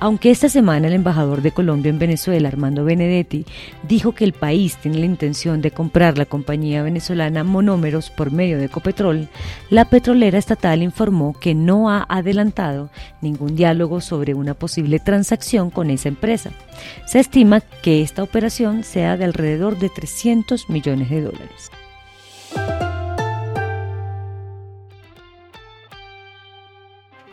Aunque esta semana el embajador de Colombia en Venezuela, Armando Benedetti, dijo que el país tiene la intención de comprar la compañía venezolana Monómeros por medio de Ecopetrol, la petrolera estatal informó que no ha adelantado ningún diálogo sobre una posible transacción con esa empresa. Se estima que esta operación sea de alrededor de 300 millones de dólares.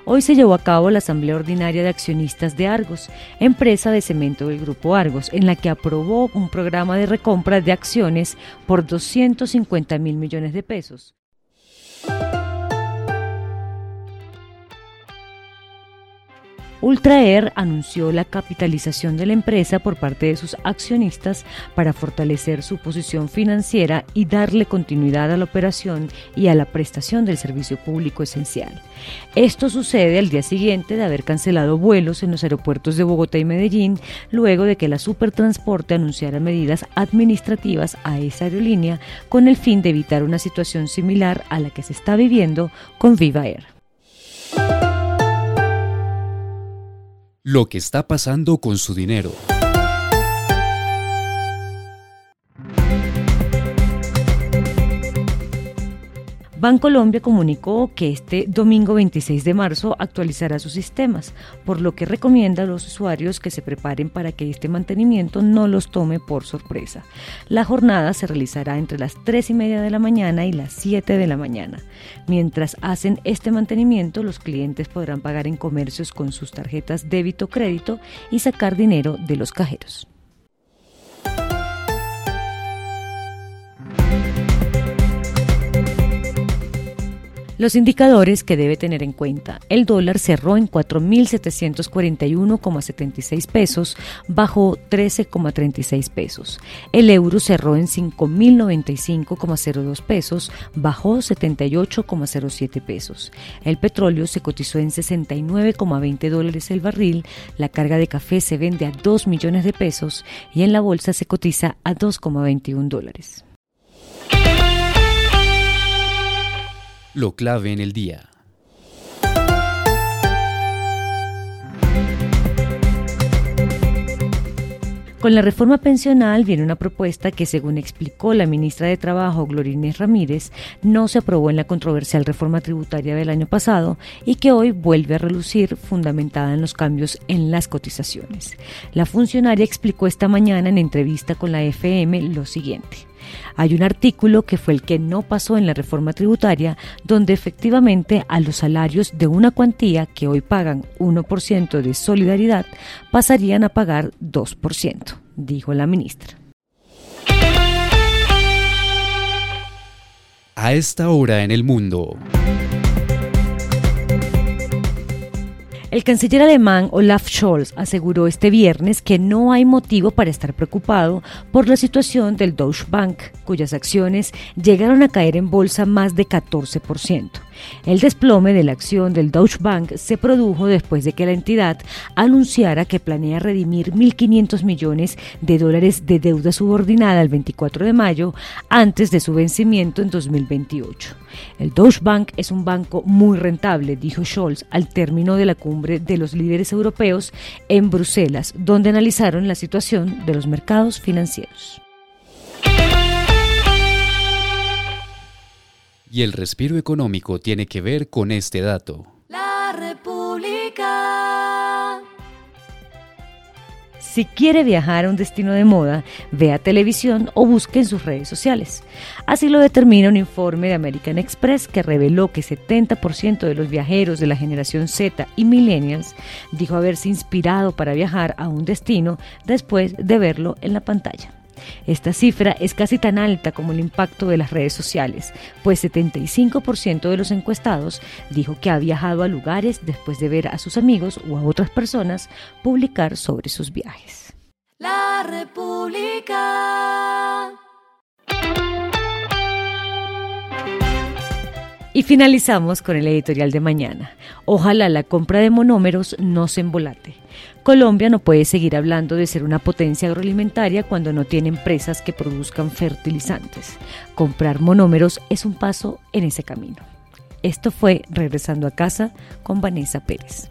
Hoy se llevó a cabo la Asamblea Ordinaria de Accionistas de Argos, empresa de cemento del Grupo Argos, en la que aprobó un programa de recompra de acciones por 250 mil millones de pesos. Ultraer anunció la capitalización de la empresa por parte de sus accionistas para fortalecer su posición financiera y darle continuidad a la operación y a la prestación del servicio público esencial. Esto sucede al día siguiente de haber cancelado vuelos en los aeropuertos de Bogotá y Medellín, luego de que la Supertransporte anunciara medidas administrativas a esa aerolínea con el fin de evitar una situación similar a la que se está viviendo con Viva Air. Lo que está pasando con su dinero. Bancolombia comunicó que este domingo 26 de marzo actualizará sus sistemas, por lo que recomienda a los usuarios que se preparen para que este mantenimiento no los tome por sorpresa. La jornada se realizará entre las 3 y media de la mañana y las 7 de la mañana. Mientras hacen este mantenimiento, los clientes podrán pagar en comercios con sus tarjetas débito-crédito y sacar dinero de los cajeros. Los indicadores que debe tener en cuenta. El dólar cerró en 4.741,76 pesos, bajó 13,36 pesos. El euro cerró en 5.095,02 pesos, bajó 78,07 pesos. El petróleo se cotizó en 69,20 dólares el barril. La carga de café se vende a 2 millones de pesos y en la bolsa se cotiza a 2,21 dólares. Lo clave en el día. Con la reforma pensional viene una propuesta que, según explicó la ministra de Trabajo, Glorines Ramírez, no se aprobó en la controversial reforma tributaria del año pasado y que hoy vuelve a relucir fundamentada en los cambios en las cotizaciones. La funcionaria explicó esta mañana en entrevista con la FM lo siguiente. Hay un artículo que fue el que no pasó en la reforma tributaria, donde efectivamente a los salarios de una cuantía que hoy pagan 1% de solidaridad pasarían a pagar 2%, dijo la ministra. A esta hora en el mundo. El canciller alemán Olaf Scholz aseguró este viernes que no hay motivo para estar preocupado por la situación del Deutsche Bank, cuyas acciones llegaron a caer en bolsa más de 14%. El desplome de la acción del Deutsche Bank se produjo después de que la entidad anunciara que planea redimir 1.500 millones de dólares de deuda subordinada el 24 de mayo antes de su vencimiento en 2028. El Deutsche Bank es un banco muy rentable, dijo Scholz al término de la cumbre de los líderes europeos en Bruselas, donde analizaron la situación de los mercados financieros. Y el respiro económico tiene que ver con este dato. La República. Si quiere viajar a un destino de moda, vea televisión o busque en sus redes sociales. Así lo determina un informe de American Express que reveló que 70% de los viajeros de la generación Z y millennials dijo haberse inspirado para viajar a un destino después de verlo en la pantalla. Esta cifra es casi tan alta como el impacto de las redes sociales, pues 75% de los encuestados dijo que ha viajado a lugares después de ver a sus amigos o a otras personas publicar sobre sus viajes. La República. Y finalizamos con el editorial de mañana. Ojalá la compra de monómeros no se embolate. Colombia no puede seguir hablando de ser una potencia agroalimentaria cuando no tiene empresas que produzcan fertilizantes. Comprar monómeros es un paso en ese camino. Esto fue Regresando a casa con Vanessa Pérez.